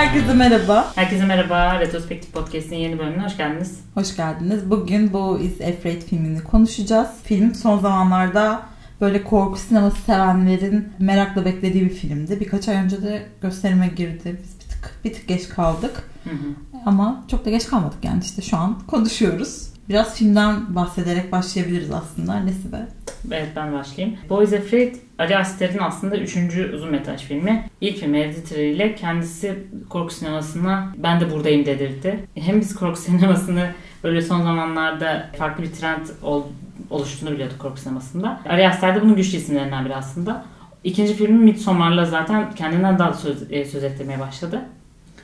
Herkese merhaba. Herkese merhaba. Retrospektif Podcast'in yeni bölümüne hoş geldiniz. Hoş geldiniz. Bugün bu Is Afraid filmini konuşacağız. Film son zamanlarda böyle korku sineması sevenlerin merakla beklediği bir filmdi. Birkaç ay önce de gösterime girdi. Biz bir tık, bir tık geç kaldık. Hı hı. Ama çok da geç kalmadık yani işte şu an konuşuyoruz. Biraz filmden bahsederek başlayabiliriz aslında. Nesi be? Evet ben başlayayım. Boys Afraid Ari Aster'in aslında üçüncü uzun metraj filmi. İlk film Hereditary ile kendisi korku sinemasına ben de buradayım dedirdi. Hem biz korku sinemasını böyle son zamanlarda farklı bir trend ol, oluştuğunu biliyorduk korku sinemasında. Ari Aster de bunun güçlü isimlerinden biri aslında. İkinci filmi Midsommar'la zaten kendinden daha söz, e, söz ettirmeye başladı.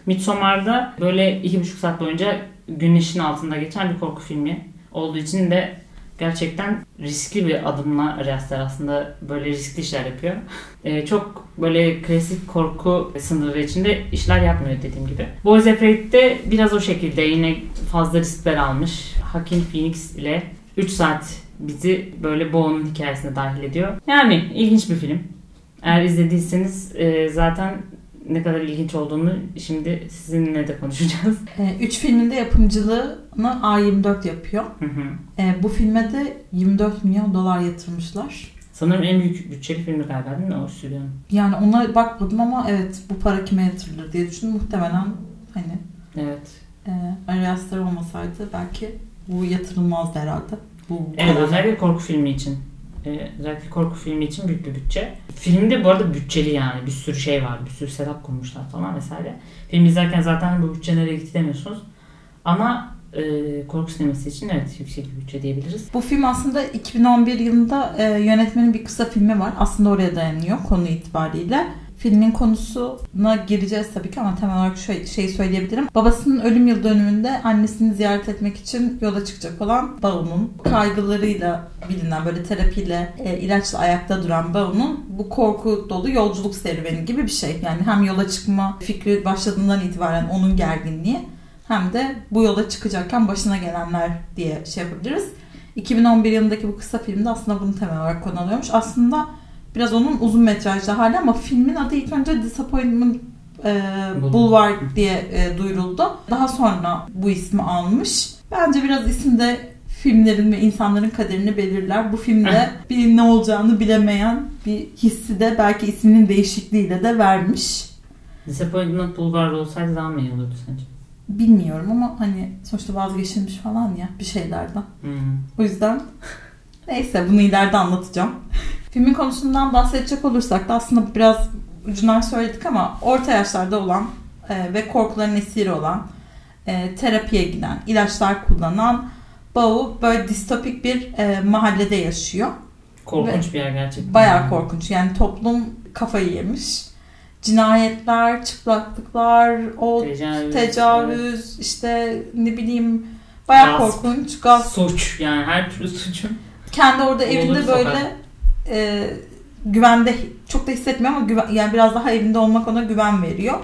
Midsommar'da böyle iki buçuk saat boyunca güneşin altında geçen bir korku filmi olduğu için de gerçekten riskli bir adımla Ari Aster aslında böyle riskli işler yapıyor. Ee, çok böyle klasik korku sınırları içinde işler yapmıyor dediğim gibi. Boys Afraid'de biraz o şekilde yine fazla riskler almış. Hakim Phoenix ile 3 saat bizi böyle Boğa'nın hikayesine dahil ediyor. Yani ilginç bir film. Eğer izlediyseniz e, zaten ne kadar ilginç olduğunu şimdi sizinle de konuşacağız. Ee, üç filmin de yapımcılığını A24 yapıyor. Hı hı. Ee, bu filme de 24 milyon dolar yatırmışlar. Sanırım en büyük bütçeli filmi galiba değil mi o stüdyonun? Yani ona bakmadım ama evet bu para kime yatırılır diye düşündüm. Muhtemelen hani Evet. e, Ari Aster olmasaydı belki bu yatırılmazdı herhalde. Bu, Evet özellikle korku filmi için. Ee, özellikle korku filmi için büyük bir bütçe. Filmde bu arada bütçeli yani bir sürü şey var. Bir sürü setup kurmuşlar falan vesaire. Film izlerken zaten bu bütçe nereye gitti demiyorsunuz. Ama e, korku sineması için evet yüksek bir bütçe diyebiliriz. Bu film aslında 2011 yılında e, yönetmenin bir kısa filmi var. Aslında oraya dayanıyor konu itibariyle. Filmin konusuna gireceğiz tabii ki ama temel olarak şu şeyi söyleyebilirim. Babasının ölüm yıl dönümünde annesini ziyaret etmek için yola çıkacak olan Bao'nun kaygılarıyla bilinen böyle terapiyle, e, ilaçla ayakta duran Bao'nun bu korku dolu yolculuk serüveni gibi bir şey. Yani hem yola çıkma fikri başladığından itibaren onun gerginliği hem de bu yola çıkacakken başına gelenler diye şey yapabiliriz. 2011 yılındaki bu kısa filmde aslında bunu temel olarak konu alıyormuş. Aslında biraz onun uzun metrajlı hali ama filmin adı ilk önce Disappointment e, Boulevard. Diye e, duyuruldu. Daha sonra bu ismi almış. Bence biraz isim de filmlerin ve insanların kaderini belirler. Bu filmde bir ne olacağını bilemeyen bir hissi de belki isminin değişikliğiyle de vermiş. Disappointment Boulevard olsaydı daha mı iyi olurdu sence? Bilmiyorum ama hani sonuçta vazgeçilmiş falan ya bir şeylerden. Hmm. O yüzden neyse bunu ileride anlatacağım. Filmin konusundan bahsedecek olursak da aslında biraz ucundan söyledik ama orta yaşlarda olan e, ve korkuların esiri olan e, terapiye giden, ilaçlar kullanan Bao böyle distopik bir e, mahallede yaşıyor. Korkunç bir yer gerçekten. Bayağı korkunç. Yani toplum kafayı yemiş. Cinayetler, çıplaklıklar, o Tecavüz. tecavüz, işte ne bileyim bayağı Gasp. korkunç. Gasp. Suç yani her türlü suçun. Kendi orada Olur evinde sokak. E, güvende çok da hissetmiyor ama güven, yani biraz daha evinde olmak ona güven veriyor.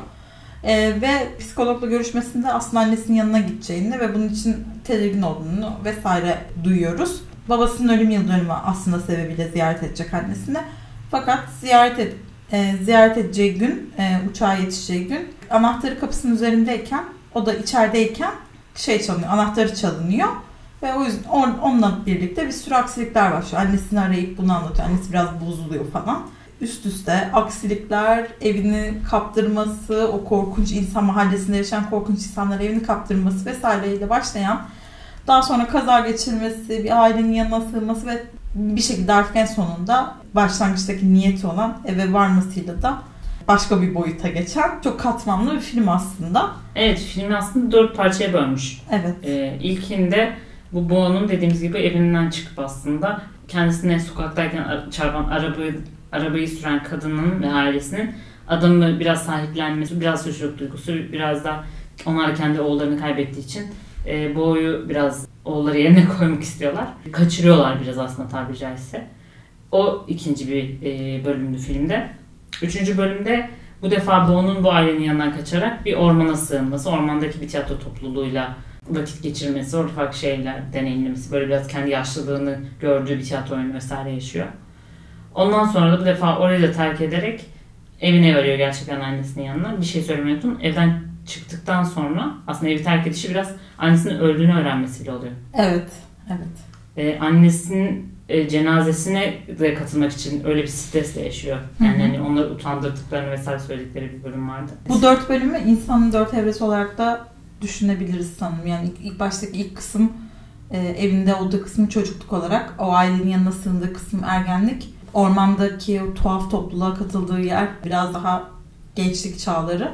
E, ve psikologla görüşmesinde aslında annesinin yanına gideceğini ve bunun için tedirgin olduğunu vesaire duyuyoruz. Babasının ölüm yıl dönümü aslında sebebiyle ziyaret edecek annesini. Fakat ziyaret et, e, ziyaret edeceği gün, e, uçağa yetişeceği gün anahtarı kapısının üzerindeyken o da içerideyken şey çalınıyor, anahtarı çalınıyor. Ve o yüzden on- onunla birlikte bir sürü aksilikler başlıyor. Annesini arayıp bunu anlatıyor. Annesi biraz bozuluyor falan. Üst üste aksilikler, evini kaptırması, o korkunç insan mahallesinde yaşayan korkunç insanlara evini kaptırması vesaireyle başlayan daha sonra kaza geçirmesi, bir ailenin yanına sığınması ve bir şekilde artık en sonunda başlangıçtaki niyeti olan eve varmasıyla da başka bir boyuta geçen çok katmanlı bir film aslında. Evet filmi aslında dört parçaya bölmüş. Evet. Ee, ilkinde bu Boğa'nın dediğimiz gibi evinden çıkıp aslında kendisine sokaktayken ar- çarpan arabayı, arabayı süren kadının ve ailesinin adamı biraz sahiplenmesi, biraz suçluluk duygusu, biraz da onlar kendi oğullarını kaybettiği için e, Boğa'yı biraz oğulları yerine koymak istiyorlar. Kaçırıyorlar biraz aslında tabiri caizse. O ikinci bir e, bölümdü filmde. Üçüncü bölümde bu defa Boğa'nın bu ailenin yanından kaçarak bir ormana sığınması, ormandaki bir tiyatro topluluğuyla vakit geçirmesi, orada farklı şeyler deneyimlemesi, böyle biraz kendi yaşlılığını gördüğü bir tiyatro oyunu vesaire yaşıyor. Ondan sonra da bu defa orayı da terk ederek evine varıyor gerçekten annesinin yanına. Bir şey söylemeyi unuttum. Evden çıktıktan sonra aslında evi terk edişi biraz annesinin öldüğünü öğrenmesiyle oluyor. Evet. Evet. Ee, annesinin e, cenazesine de katılmak için öyle bir stresle yaşıyor. Yani hani onları utandırdıklarını vesaire söyledikleri bir bölüm vardı. Bu dört bölümü insanın dört evresi olarak da düşünebiliriz sanırım. Yani ilk, ilk baştaki ilk kısım e, evinde olduğu kısmı çocukluk olarak, o ailenin yanına sığındığı kısım ergenlik. Ormandaki o tuhaf topluluğa katıldığı yer biraz daha gençlik çağları.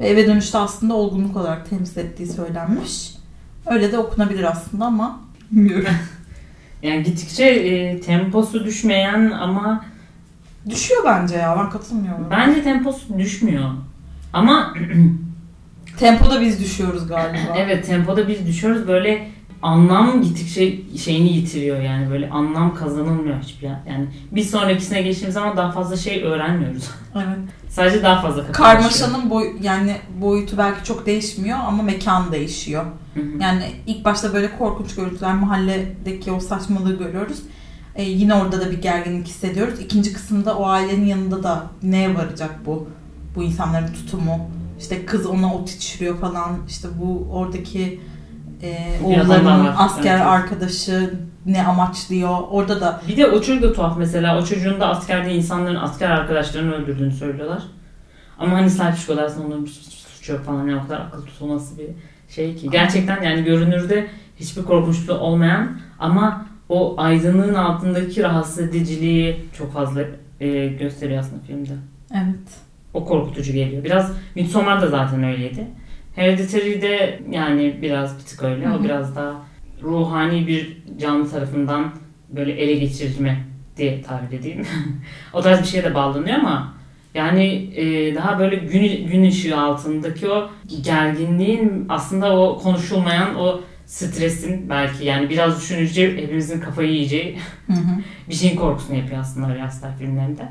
Ve eve dönüşte aslında olgunluk olarak temsil ettiği söylenmiş. Öyle de okunabilir aslında ama bilmiyorum. Yani gittikçe e, temposu düşmeyen ama Düşüyor bence ya ben katılmıyorum. bence temposu düşmüyor. Ama Tempoda biz düşüyoruz galiba. evet tempoda biz düşüyoruz böyle anlam gittikçe şeyini yitiriyor yani böyle anlam kazanılmıyor hiçbir. Yani bir sonrakisine geçtiğimiz zaman daha fazla şey öğrenmiyoruz. Evet. Sadece daha fazla. Karmaşanın boy yani boyutu belki çok değişmiyor ama mekan değişiyor. Hı hı. Yani ilk başta böyle korkunç görüntüler, mahalledeki o saçmalığı görüyoruz. Ee, yine orada da bir gerginlik hissediyoruz. İkinci kısımda o ailenin yanında da neye varacak bu? Bu insanların tutumu. İşte kız ona ot içiriyor falan. İşte bu oradaki e, oğullarının asker Evet. arkadaşı ne amaçlıyor. Orada da Bir de o çocuk da tuhaf mesela. O çocuğun da askerde insanların asker arkadaşlarını öldürdüğünü söylüyorlar. Ama hani sahip çıkıyorlar aslında onların bir suçu yok falan. Yani o kadar akıl tutulması bir şey ki. Gerçekten yani görünürde hiçbir korkunçluğu olmayan ama o aydınlığın altındaki rahatsız ediciliği çok fazla e, gösteriyor aslında filmde. evet. O korkutucu geliyor. Biraz Midsommar da zaten öyleydi. Hereditary'de yani biraz bir tık öyle. Hı hı. O biraz daha ruhani bir canlı tarafından böyle ele geçirilme diye tabir edeyim. o tarz bir şeye de bağlanıyor ama yani e, daha böyle gün, gün ışığı altındaki o gerginliğin aslında o konuşulmayan o stresin belki yani biraz düşününce hepimizin kafayı yiyeceği Hı hı. bir şeyin korkusunu yapıyor aslında Ari Aster filmlerinde.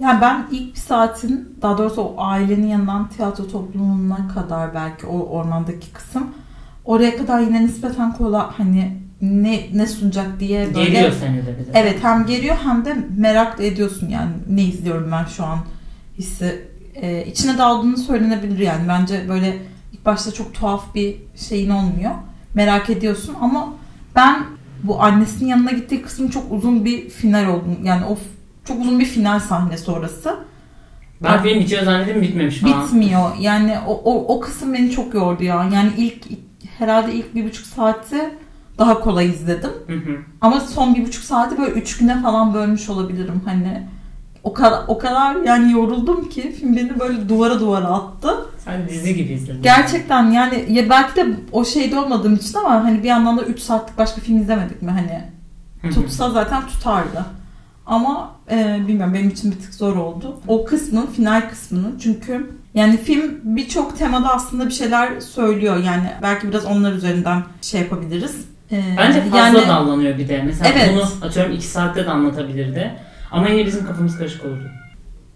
Yani ben ilk bir saatin daha doğrusu o ailenin yanından tiyatro topluluğuna kadar belki o ormandaki kısım oraya kadar yine nispeten kolay hani ne ne sunacak diye böyle Geliyor seni de. Bize. evet hem geliyor hem de merak da ediyorsun yani ne izliyorum ben şu an hissi. E, içine daldığını söylenebilir yani. Bence böyle ilk başta çok tuhaf bir şeyin olmuyor. Merak ediyorsun ama ben bu annesinin yanına gittiği kısım çok uzun bir final oldum. Yani o çok uzun bir final sahnesi orası Ben film bitiyor zannettim bitmemiş falan. bitmiyor. Yani o, o, o kısım beni çok yordu ya. Yani ilk herhalde ilk bir buçuk saati daha kolay izledim. Hı hı. Ama son bir buçuk saati böyle üç güne falan bölmüş olabilirim. Hani o kadar o kadar yani yoruldum ki film beni böyle duvara duvara attı. Sen dizi gibi izledin. Gerçekten yani ya belki de o şeyde olmadığım için ama hani bir yandan da 3 saatlik başka film izlemedik mi hani tutsa zaten tutardı. Ama e, bilmiyorum benim için bir tık zor oldu. O kısmın, final kısmının çünkü yani film birçok temada aslında bir şeyler söylüyor. Yani belki biraz onlar üzerinden şey yapabiliriz. E, Bence fazla yani, dallanıyor bir de. Mesela Evet. bunu atıyorum 2 saatte de anlatabilirdi. Ama yine bizim kafamız karışık olurdu.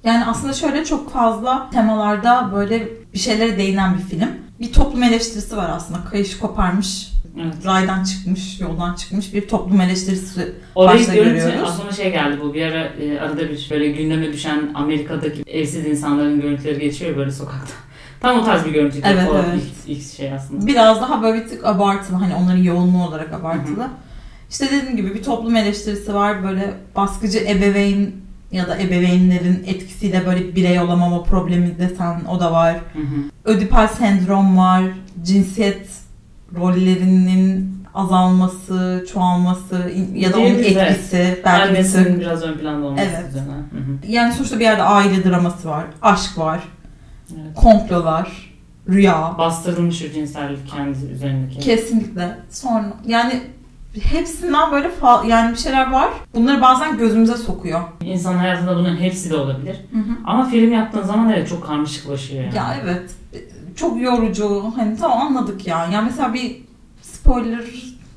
Yani aslında şöyle çok fazla temalarda böyle bir şeylere değinen bir film. Bir toplum eleştirisi var aslında. Kayış koparmış, Evet. raydan çıkmış, yoldan çıkmış bir toplum eleştirisi Orayı görünce aklıma şey geldi bu. Bir ara e, arada bir böyle gündeme düşen Amerika'daki evsiz insanların görüntüleri geçiyor böyle sokakta. Tam o tarz bir görüntü. Evet, o evet. Ilk, ilk şey aslında. Biraz daha böyle bir tık abartılı. Hani onların yoğunluğu olarak abartılı. İşte dediğim gibi bir toplum eleştirisi var. Böyle baskıcı ebeveyn ya da ebeveynlerin etkisiyle böyle birey olamama problemi desen o da var. Hı hı. Ödipal sendrom var. Cinsiyet rollerinin azalması, çoğalması ya da onun Diyebiliriz, evet. etkisi belki bir Annesinin tık. biraz ön planda olması Evet. üzerine. Hı hı. Yani sonuçta bir yerde aile draması var, aşk var, Evet. komplolar, rüya. Bastırılmış o cinsellik kendi üzerindeki. Kesinlikle. Sonra yani hepsinden böyle fa- yani bir şeyler var. Bunları bazen gözümüze sokuyor. İnsan hayatında bunun hepsi de olabilir. Ama film yaptığın zaman evet çok karmaşıklaşıyor yani. Ya evet. Çok yorucu. Hani tamam anladık ya. Yani mesela bir spoiler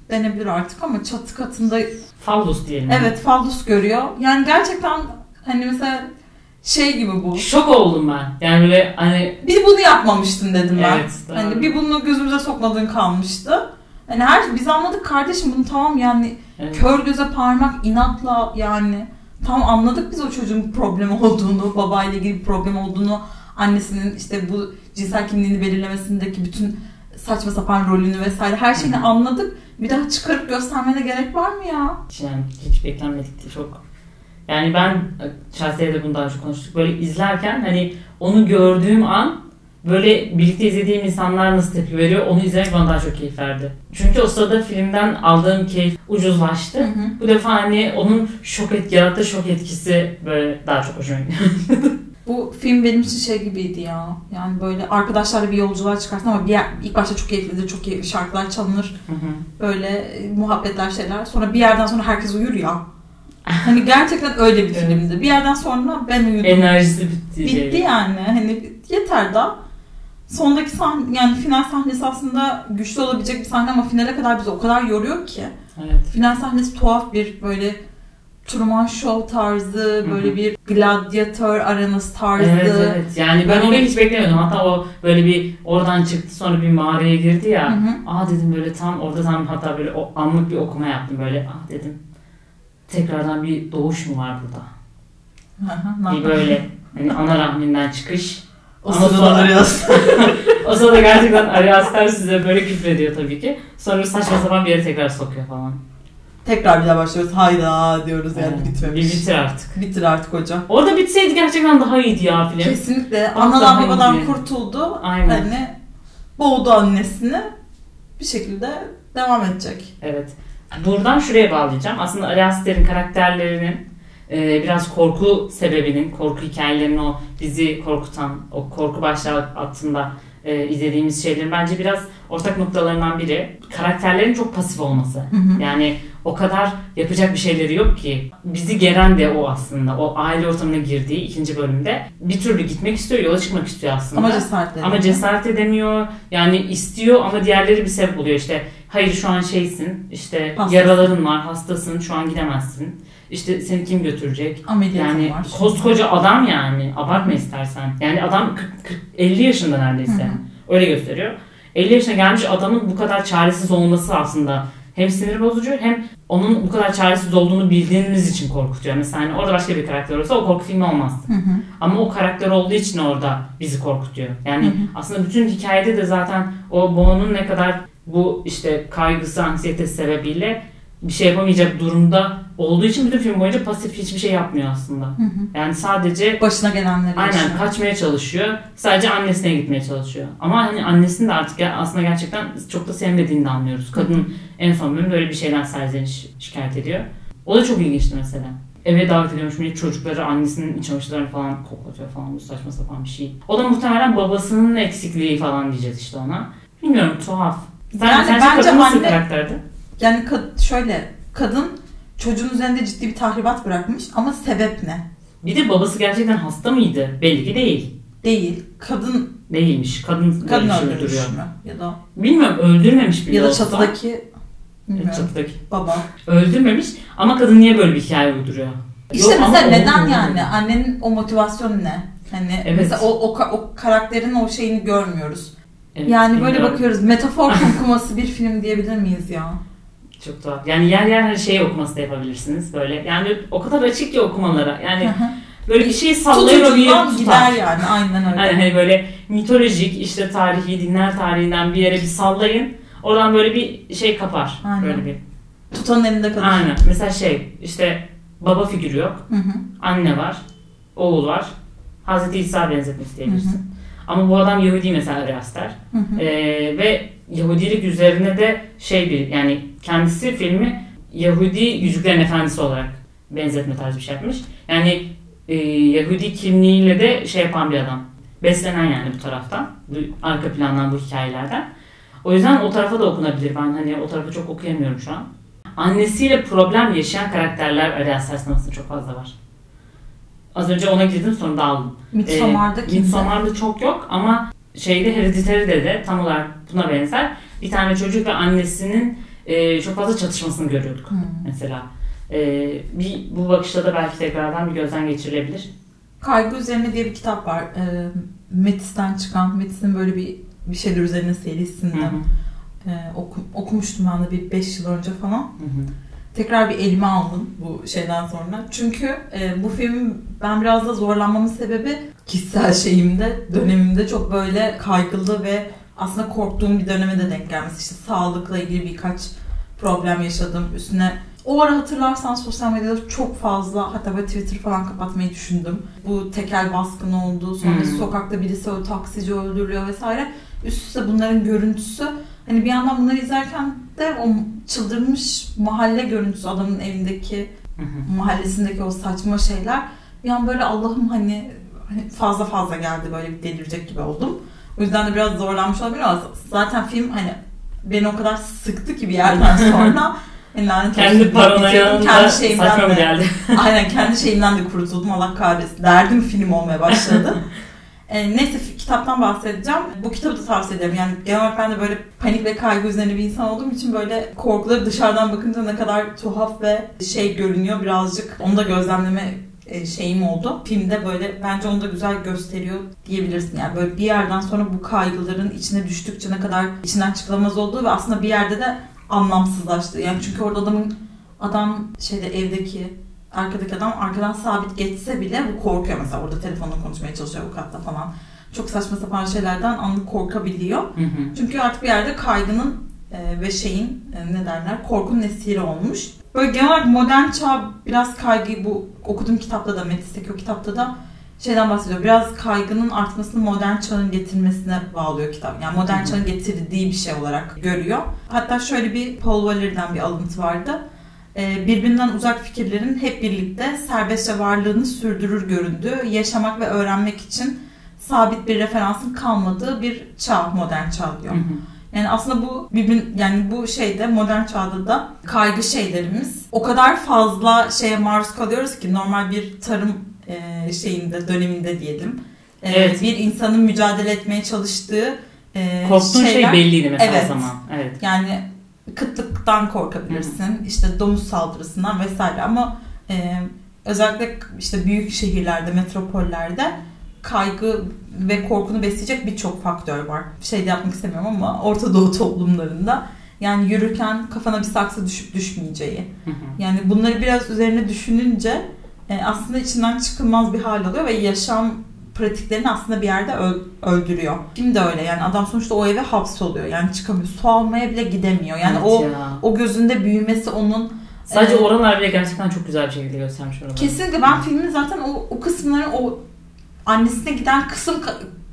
denebilir artık ama çatı katında Fallus diyelim. evet fallus görüyor. Yani gerçekten hani mesela şey gibi bu. Şok oldum ben. Yani böyle hani Bir bunu yapmamıştın dedim ben. Evet, doğru. Hani bir bunu gözümüze sokmadığın kalmıştı. Hani her biz anladık kardeşim bunu tamam yani evet. kör göze parmak inatla yani Tam anladık biz o çocuğun problem olduğunu, babayla ilgili bir problem olduğunu, annesinin işte bu cinsel kimliğini belirlemesindeki bütün saçma sapan rolünü vesaire her şeyini Hı. anladık. Bir daha çıkarıp göstermene gerek var mı ya? Yani hiç beklenmedik çok. Yani ben şahsiye de bunu daha önce konuştuk. Böyle izlerken hani onu gördüğüm an böyle birlikte izlediğim insanlar nasıl tepki veriyor onu izlemek bana daha çok keyif verdi. Çünkü o sırada filmden aldığım keyif ucuzlaştı. Bu defa hani onun şok et, yarattığı şok etkisi böyle daha çok hoşuma gitti. Bu film benim için şey gibiydi ya. Yani böyle arkadaşlarla bir yolculuğa çıkarsın ama bir yer, ilk başta çok keyiflidir, çok keyifli şarkılar çalınır. Hı hı. Böyle muhabbetler şeyler. Sonra bir yerden sonra herkes uyur ya. Hani gerçekten öyle bir Evet. filmdi. Bir yerden sonra ben uyudum. Enerjisi bitti. Bitti yani. Hani yeter da. Sondaki sahne, yani final sahnesi aslında güçlü olabilecek bir sahne ama finale kadar bizi o kadar yoruyor ki. Evet. Final sahnesi tuhaf bir böyle Truman Show tarzı, böyle Hı hı. bir gladyatör arenası tarzı. Evet evet. Yani ben orayı hiç beklemiyordum. Hatta o böyle bir oradan çıktı sonra bir mağaraya girdi ya. Hı hı. Aa dedim böyle tam orada tam hatta böyle o anlık bir okuma yaptım böyle. Ah dedim. Tekrardan bir doğuş mu var burada? Bir böyle hani ana rahminden çıkış. O Ama sırada sonra-. O sırada gerçekten Ari Aster size böyle küfrediyor tabii ki. Sonra saçma sapan bir yere tekrar sokuyor falan. Tekrar bir daha başlıyoruz. Hayda diyoruz yani Evet. bitmemiş. Bir bitir artık. Bitir artık hocam. Orada bitseydi gerçekten daha iyiydi ya film. Kesinlikle Daha anadan babadan kurtuldu. Aynen. Hani boğdu annesini. Bir şekilde devam edecek. Evet. Buradan şuraya bağlayacağım. Aslında Ari Aster'in karakterlerinin e, biraz korku sebebinin, korku hikayelerinin o bizi korkutan, o korku başlığı altında e, izlediğimiz şeylerin bence biraz ortak noktalarından biri. Karakterlerin çok pasif olması. Hı hı. Yani o kadar yapacak bir şeyleri yok ki. Bizi geren de o aslında. O aile ortamına girdiği ikinci bölümde bir türlü gitmek istiyor, yola çıkmak istiyor aslında. Ama cesaret Ama cesaret edemiyor. Yani istiyor ama diğerleri bir sebep buluyor. İşte hayır şu an şeysin. işte Hastasın. yaraların var, hastasın, şu an gidemezsin. İşte seni kim götürecek? Ameliyatın Yani var. koskoca adam yani. Abartma istersen. Yani adam 40, 40 50 yaşında neredeyse. Hı hı. Öyle gösteriyor. 50 yaşına gelmiş adamın bu kadar çaresiz olması aslında hem sinir bozucu hem onun bu kadar çaresiz olduğunu bildiğimiz için korkutuyor. Mesela hani orada başka bir karakter olsa o korku filmi olmaz. Hı hı. Ama o karakter olduğu için orada bizi korkutuyor. Yani Hı hı. aslında bütün hikayede de zaten o Boğa'nın ne kadar bu işte kaygısı, anksiyetesi sebebiyle bir şey yapamayacak durumda olduğu için bütün film boyunca pasif hiçbir şey yapmıyor aslında. Hı hı. Yani sadece Başına gelenleri aynen yaşıyor. kaçmaya çalışıyor. Sadece annesine gitmeye çalışıyor. Ama hani annesini de artık aslında gerçekten çok da sevmediğini de anlıyoruz. Kadın en son bölüm böyle bir şeyden serzeniş şikayet ediyor. O da çok ilginçti mesela. Eve davet ediyormuş millet çocukları annesinin iç çamaşırlarını falan koklatıyor falan bu saçma sapan bir şey. O da muhtemelen babasının eksikliği falan diyeceğiz işte ona. Bilmiyorum tuhaf. Sen, Yani bence anne- karakterdi? Yani kad- şöyle kadın çocuğun üzerinde ciddi bir tahribat bırakmış ama sebep ne? Bir de babası gerçekten hasta mıydı? Belli ki değil. Değil. Kadın Değilmiş. Kadın, kadın şey öldürmüş uyduruyor. mü? Ya da Bilmiyorum öldürmemiş bile ya da olsa. çatıdaki bilmiyorum. Çatıdaki. Baba. Öldürmemiş ama kadın niye böyle bir hikaye uyduruyor? İşte Yok, ama mesela neden yani? Annenin o motivasyonu ne? Hani Evet. mesela o, o, ka- o karakterin o şeyini görmüyoruz. Evet, yani böyle bilmiyorum. bakıyoruz. Metafor kumkuması bir film diyebilir miyiz ya? Çok tuhaf. Yani yer yer her şey okuması da yapabilirsiniz böyle. Yani o kadar açık ki okumalara. Yani böyle bir şey sallayıp bir yere tutar. gider yani. Aynen öyle. Hani, hani böyle mitolojik işte tarihi dinler tarihinden bir yere bir sallayın. Oradan böyle bir şey kapar. Aynen. Böyle bir. Tutanın elinde kalır. Aynen. Mesela şey işte baba figürü yok. Hı hı. Anne var. Oğul var. Hazreti İsa benzetmek isteyebilirsin. Hı hı. Ama bu adam Yahudi mesela Reaster. Ee, ve Yahudilik üzerine de şey bir yani kendisi filmi Yahudi Yüzüklerin Efendisi olarak benzetme tarzı bir şey yapmış. Yani e, Yahudi kimliğiyle de şey yapan bir adam. Beslenen yani bu taraftan. Bu arka plandan bu hikayelerden. O yüzden o tarafa da okunabilir. Ben hani o tarafa çok okuyamıyorum şu an. Annesiyle problem yaşayan karakterler Ari Aster sinemasında çok fazla var. Az önce ona girdim sonra dağıldım. Midsommar'da Ee. Midsommar'da çok yok ama şeyde Hereditary'de de tam olarak buna benzer bir tane çocuk ve annesinin e, çok fazla çatışmasını görüyorduk Hı. mesela. E, bir bu bakışta da belki tekrardan bir gözden geçirilebilir. Kaygı Üzerine diye bir kitap var. Ee, Metis'ten çıkan. Metis'in böyle bir bir şeyler üzerine Hı serisinden hı, ee, oku- okumuştum ben de bir 5 yıl önce falan. hı hı. Tekrar bir elime aldım bu şeyden sonra. Çünkü e, bu film ben biraz da zorlanmamın sebebi kişisel şeyimde, dönemimde çok böyle kaygılı ve aslında korktuğum bir döneme de denk gelmesi. İşte sağlıkla ilgili birkaç problem yaşadım. Üstüne o ara hatırlarsan sosyal medyada çok fazla hatta böyle Twitter falan kapatmayı düşündüm. Bu tekel baskını oldu. Sonra Hmm. sokakta birisi o taksici öldürülüyor vesaire. Üst üste bunların görüntüsü. Hani bir yandan bunları izlerken de o çıldırmış mahalle görüntüsü adamın evindeki Hı hı. mahallesindeki o saçma şeyler. Bir an böyle Allah'ım hani, hani fazla fazla geldi böyle bir delirecek gibi oldum. O yüzden de biraz zorlanmış olabilir ama zaten film hani beni o kadar sıktı ki bir yerden sonra hani lanet Kendi paranoyanın kendi şeyimden de- geldi? Aynen kendi şeyimden de kurtuldum Allah kahretsin. Derdim film olmaya başladı. E, neyse kitaptan bahsedeceğim. Bu kitabı da tavsiye ederim. Yani genel olarak ben de böyle panik ve kaygı üzerine bir insan olduğum için böyle korkuları dışarıdan bakınca ne kadar tuhaf ve şey görünüyor birazcık onu da gözlemleme e, şeyim oldu. Filmde böyle bence onu da güzel gösteriyor diyebilirsin. Yani böyle bir yerden sonra bu kaygıların içine düştükçe ne kadar içinden çıkılamaz olduğu ve aslında bir yerde de anlamsızlaştığı. Yani çünkü orada adamın adam şeyde evdeki arkadaki adam arkadan sabit geçse bile bu korkuyor. Mesela orada telefonla konuşmaya çalışıyor avukatla falan. Çok saçma sapan şeylerden anlık korkabiliyor. Hı hı. Çünkü artık bir yerde kaygının e, ve şeyin e, ne derler korkunun esiri olmuş. Böyle genel olarak modern çağ biraz kaygıyı bu okuduğum kitapta da Metis Seko kitapta da şeyden bahsediyor. Biraz kaygının artmasını modern çağın getirmesine bağlıyor kitap. Yani modern çağın getirdiği bir şey olarak görüyor. Hatta şöyle bir Paul Valery'den bir alıntı vardı. Ee, birbirinden uzak fikirlerin hep birlikte serbestçe varlığını sürdürür göründüğü, yaşamak ve öğrenmek için sabit bir referansın kalmadığı bir çağ, modern çağ diyor. Hı hı. Yani aslında bu birbir, yani bu şeyde modern çağda da kaygı şeylerimiz o kadar fazla şeye maruz kalıyoruz ki normal bir tarım e, şeyinde döneminde diyelim. E, Evet. Bir insanın mücadele etmeye çalıştığı e, Korktuğun şey şeyler. belliydi mesela Evet. o zaman. Evet. Yani kıtlıktan korkabilirsin, işte domuz saldırısından vesaire ama e, özellikle işte büyük şehirlerde, metropollerde kaygı ve korkunu besleyecek birçok faktör var. Şey de yapmak istemiyorum ama Orta Doğu toplumlarında yani yürürken kafana bir saksı düşüp düşmeyeceği. Hı hı. Yani bunları biraz üzerine düşününce e, aslında içinden çıkılmaz bir hal oluyor ve yaşam pratiklerini aslında bir yerde öl- öldürüyor. Kim de öyle yani adam sonuçta o eve hapsoluyor. Yani çıkamıyor. Su almaya bile gidemiyor. Yani Evet o ya. o gözünde büyümesi onun Sadece e, oralar bile gerçekten çok güzel bir şekilde göstermiş oraları. Kesinlikle ben filmin zaten o, o kısımları o annesine giden kısım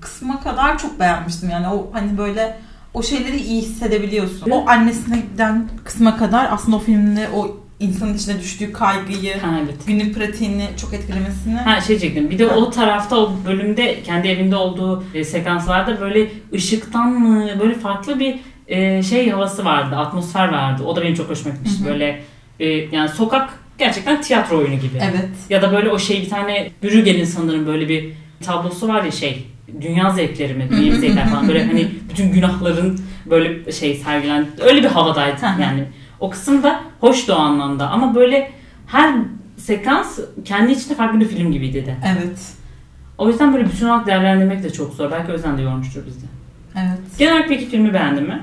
kısma kadar çok beğenmiştim. Yani o hani böyle o şeyleri iyi hissedebiliyorsun. O annesine giden kısma kadar aslında o filmde o insanın içine düştüğü kaygıyı, Ha, evet. günlük pratiğini çok etkilemesini. Ha şey çektim. Bir de o tarafta o bölümde kendi evinde olduğu e, sekanslarda böyle ışıktan mı böyle farklı bir e, şey havası vardı, atmosfer vardı. O da benim çok hoşuma gitmişti. Hı hı. Böyle e, yani sokak gerçekten tiyatro oyunu gibi. Evet. Ya da böyle o şey bir tane Brüggel'in sanırım böyle bir tablosu var ya şey dünya zevkleri mi, dünya zevkler falan böyle hani bütün günahların böyle şey sergilen öyle bir havadaydı yani. O kısım da hoştu o anlamda ama böyle her sekans kendi içinde farklı bir film gibiydi de. Evet. O yüzden böyle bütün olarak değerlendirmek de çok zor. Belki o yüzden de yormuştur bizi. Evet. Genel olarak peki filmi beğendin mi?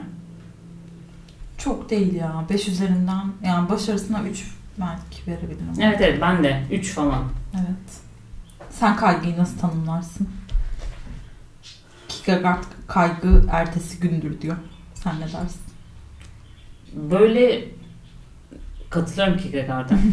Çok değil ya. 5 üzerinden yani başarısına 3 belki verebilirim. Evet evet ben de 3 falan. Evet. Sen kaygıyı nasıl tanımlarsın? Kierkegaard kaygı ertesi gündür diyor. Sen ne dersin? Böyle katılıyorum Kierkegaard'a.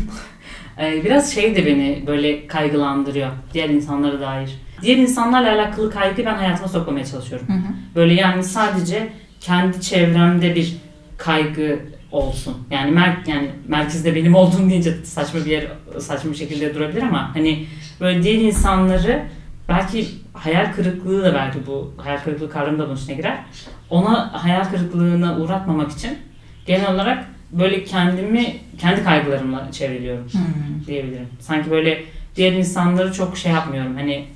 Ee, Biraz şey de beni böyle kaygılandırıyor diğer insanlara dair. Diğer insanlarla alakalı kaygı ben hayatıma sokmamaya çalışıyorum. Hı hı. Böyle yani sadece kendi çevremde bir kaygı olsun. Yani mer yani merkezde benim olduğum deyince saçma bir yer saçma bir şekilde durabilir ama hani böyle diğer insanları belki hayal kırıklığı da belki bu hayal kırıklığı kavramı da bunun içine girer. Ona hayal kırıklığına uğratmamak için genel olarak böyle kendimi kendi kaygılarımla çevriliyorum Hmm. diyebilirim. Sanki böyle diğer insanları çok şey yapmıyorum. Hani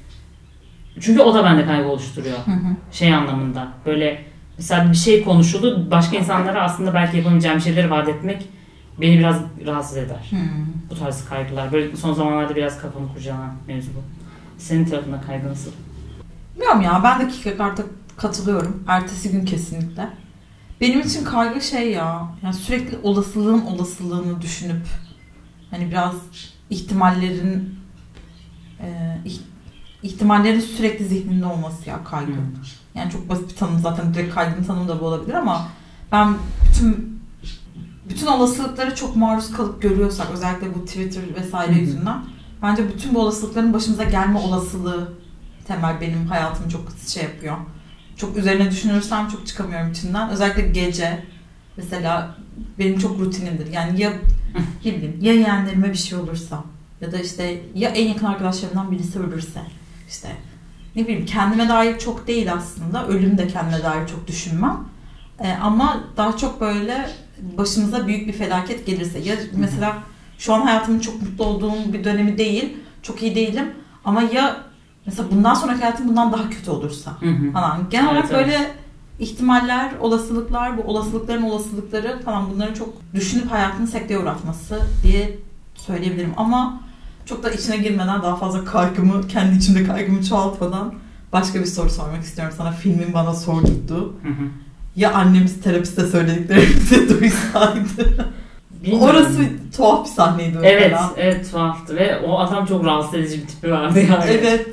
çünkü o da bende kaygı oluşturuyor Hı hı. şey anlamında. Böyle mesela bir şey konuşuldu. Başka insanlara aslında belki yapamayacağım şeyleri vaat etmek beni biraz rahatsız eder. Hmm. Bu tarz kaygılar. Böyle son zamanlarda biraz kafamı kurcalanan mevzu bu. Senin tarafında kaygı nasıl? Bilmiyorum ya ben de Kierkegaard'a katılıyorum. Ertesi gün kesinlikle. Benim için kaygı şey ya. Yani sürekli olasılığın olasılığını düşünüp hani biraz ihtimallerin e, ih- ihtimallerin sürekli zihninde olması ya kaygı. Hı. Yani çok basit bir tanım zaten direkt kaygının tanımı da bu olabilir ama ben bütün bütün olasılıkları çok maruz kalıp görüyorsak özellikle bu Twitter vesaire hı. yüzünden bence bütün bu olasılıkların başımıza gelme olasılığı temel benim hayatımı çok şey yapıyor. Çok üzerine düşünürsem çok çıkamıyorum içinden. Özellikle gece mesela benim çok rutinimdir. Yani ya ne bileyim ya yeğenlerime bir şey olursa ya da işte ya en yakın arkadaşlarımdan birisi ölürse işte ne bileyim kendime dair çok değil aslında. Ölüm de kendime dair çok düşünmem. Ee, ama daha çok böyle başımıza büyük bir felaket gelirse ya mesela şu an hayatımın çok mutlu olduğum bir dönemi değil. Çok iyi değilim. Ama ya mesela bundan sonraki hayatım bundan daha kötü olursa Hı hı. falan. Genel olarak evet. böyle ihtimaller, olasılıklar, bu olasılıkların olasılıkları falan bunları çok düşünüp hayatını sekteye uğratması diye söyleyebilirim. Ama çok da içine girmeden daha fazla kaygımı, kendi içimde kaygımı çoğaltmadan başka bir soru sormak istiyorum sana. Filmin bana hı. Ya annemiz terapiste söylediklerimizi duysaydı. Bilmiyorum. Orası tuhaf bir sahneydi Evet, mesela. evet tuhaftı ve o adam çok rahatsız edici bir tipi vardı yani. Evet.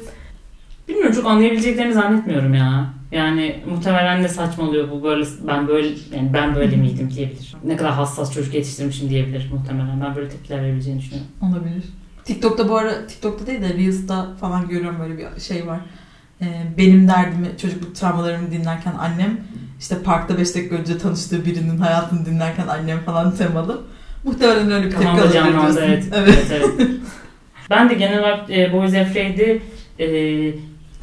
Bilmiyorum çok anlayabileceklerini zannetmiyorum ya. Yani muhtemelen de saçmalıyor bu böyle ben böyle yani ben böyle miydim diyebilir. Ne kadar hassas çocuk yetiştirmişim diyebilir muhtemelen. Ben böyle tepkiler verebileceğini düşünüyorum. Olabilir. TikTok'ta bu ara TikTok'ta değil de Reels'ta falan görüyorum böyle bir şey var. Ee, benim derdimi, çocukluk travmalarımı dinlerken annem işte parkta 5 dakika önce tanıştığı birinin hayatını dinlerken annem falan temalı. Muhtemelen öyle bir tepki Kafamda alabilir evet. evet. evet, evet. ben de genel olarak e, Boys Afraid'i e,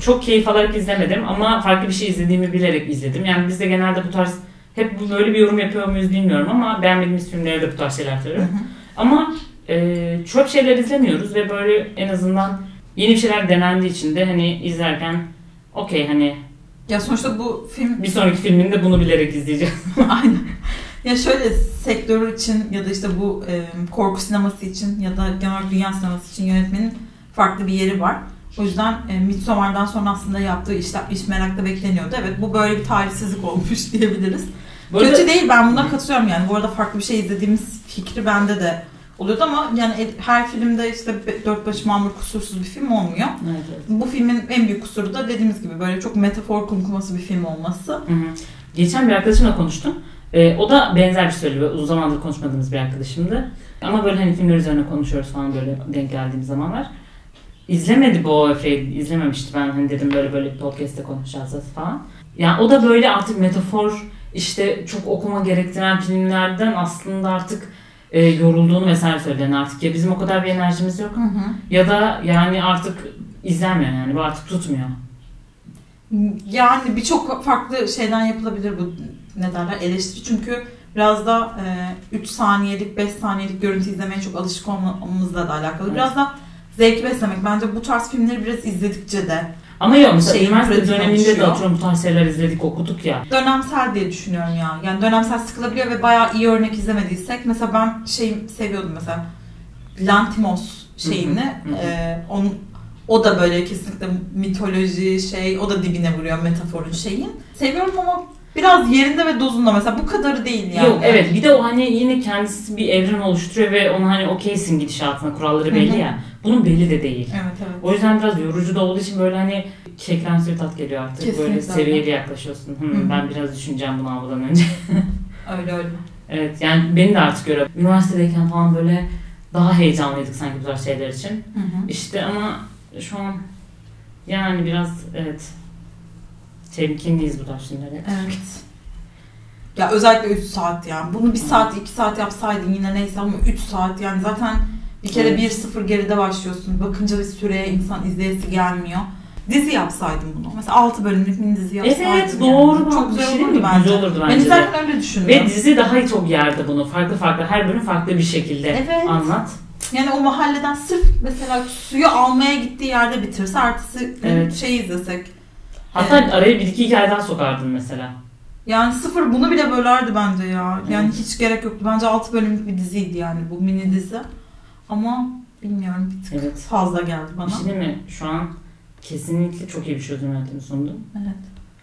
çok keyif alarak izlemedim ama farklı bir şey izlediğimi bilerek izledim. Yani biz de genelde bu tarz hep böyle bir yorum yapıyor muyuz bilmiyorum ama beğenmediğimiz filmlere de bu tarz şeyler söylüyorum. Ama e, çöp şeyler izlemiyoruz ve böyle en azından yeni bir şeyler denendiği için de hani izlerken okey hani ya sonuçta bu film bir sonraki filminde bunu bilerek izleyeceğiz. Aynen. Ya şöyle sektör için ya da işte bu e, korku sineması için ya da genel dünya sineması için yönetmenin farklı bir yeri var. O yüzden e, Midsommar'dan sonra aslında yaptığı işte iş merakla bekleniyordu. Evet bu böyle bir talihsizlik olmuş diyebiliriz. Arada- Kötü değil ben buna katılıyorum yani. Bu arada farklı bir şey izlediğimiz fikri bende de oluyordu ama yani e- her filmde işte dört başı mamur kusursuz bir film olmuyor. Evet, evet. Bu filmin en büyük kusuru da dediğimiz gibi böyle çok metafor kumkuması bir film olması. Hı hı. Geçen bir arkadaşımla konuştum. Ee, o da benzer bir söylüyor. Uzun zamandır konuşmadığımız bir arkadaşımdı. Ama böyle hani filmler üzerine konuşuyoruz falan böyle denk geldiğimiz zamanlar. İzlemedi bu Afraid, izlememişti ben hani dedim böyle böyle podcast'te konuşacağız falan. Yani o da böyle artık metafor işte çok okuma gerektiren filmlerden aslında artık e, yorulduğunu vesaire söyledi. Yani artık ya bizim o kadar bir enerjimiz yok Hı hı. ya da yani artık izlenmiyor yani bu artık tutmuyor. Yani birçok farklı şeyden yapılabilir bu ne derler eleştiri çünkü biraz da 3 saniyelik 5 saniyelik görüntü izlemeye çok alışık olmamızla da alakalı. Evet. Biraz da zevki beslemek. Bence bu tarz filmleri biraz izledikçe de Ama yok mesela Şeyin üniversite döneminde de atıyorum bu tarz şeyler izledik okuduk ya. dönemsel diye düşünüyorum ya. Yani dönemsel sıkılabiliyor ve bayağı iyi örnek izlemediysek mesela ben şey seviyordum mesela Lantimos şeyini. E, onun o da böyle kesinlikle mitoloji şey o da dibine vuruyor metaforun şeyin. Seviyorum ama biraz yerinde ve dozunda mesela bu kadarı değil yani. Yok evet bir de o hani yine kendisi bir evren oluşturuyor ve onu hani okeysin gidişatına kuralları belli Hı hı. ya. Bunun belli de değil. Evet evet. O yüzden biraz yorucu da olduğu için böyle hani keklensi bir tat geliyor artık. Kesinlikle Böyle öyle. seviyeli yaklaşıyorsun. Hı hı. ben biraz düşüneceğim bunu almadan önce. Öyle öyle. evet yani beni de artık göre üniversitedeyken falan böyle daha heyecanlıydık sanki bu tarz şeyler için. Hı hı. İşte ama şu an yani biraz evet temkinliyiz bu filmlere. Evet. Ya özellikle 3 saat yani. Bunu 1 saat 2 saat yapsaydın yine neyse ama 3 saat yani zaten bir kere Evet. 1-0 geride başlıyorsun. Bakınca bir süreye insan izleyesi gelmiyor. Dizi yapsaydın bunu. Mesela 6 bölümlük mini dizi yapsaydın. Evet yani. doğru. Çok Bir güzel şey olurdu bence. Güzel olurdu Ben bence de. izlerken öyle düşündüm. Ve dizi daha çok yerdi bunu. Farklı farklı. Her bölüm farklı bir şekilde Evet. anlat. Yani o mahalleden sırf mesela suyu almaya gittiği yerde bitirse ertesi gün Evet. şey izlesek. Hatta araya bir iki hikaye daha sokardın mesela. Yani sıfır bunu bile bölerdi bence ya. Yani Evet. hiç gerek yoktu. Bence 6 bölümlük bir diziydi yani bu mini dizi. Ama bilmiyorum bir tık Evet. fazla geldi bana. Bir şey değil mi? Şu an kesinlikle çok iyi bir çözüm yöntemi sundum. Evet.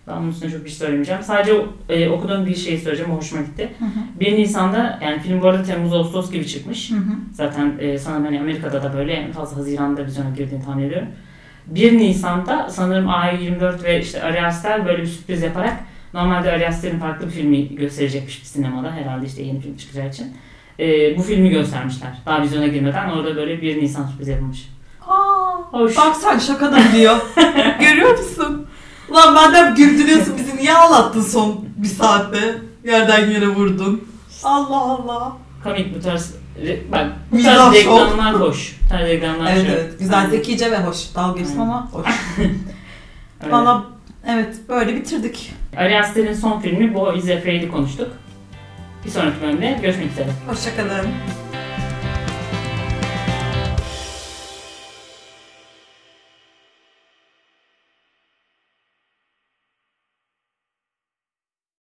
Ben bunun üstüne çok bir şey söylemeyeceğim. Sadece e, okuduğum bir şeyi söyleyeceğim. O hoşuma gitti. Hı hı. 1 Nisan'da yani film bu arada Temmuz-Ağustos gibi çıkmış. Hı hı. Zaten e, sanırım hani Amerika'da da böyle en fazla Haziran'da vizyona girdiğini tahmin ediyorum. 1 Nisan'da sanırım A24 ve işte Ari Aster böyle bir sürpriz yaparak normalde Ari Aster'in farklı bir filmi gösterecekmiş bir sinemada herhalde işte yeni film çıkacağı için. E, bu filmi göstermişler. Daha vizyona girmeden orada böyle 1 Nisan sürpriz yapılmış. Aa, Hoş. bak sen şaka da biliyor. Görüyor musun? Ulan madem güldürüyorsun bizi niye ağlattın son bir saatte? Yerden yere vurdun. Allah Allah. Komik bu tarz re- bak bu Mizah tarz şov. reklamlar hoş. Bu tarz reklamlar Evet şov. evet. Güzel, Aynen. zekice ve hoş. Dalga geçtim Aynen. ama hoş. Öyle. Valla evet böyle bitirdik. Ari Aster'in son filmi Bo Is Afraid'i konuştuk. Bir sonraki bölümde görüşmek üzere. Hoşçakalın.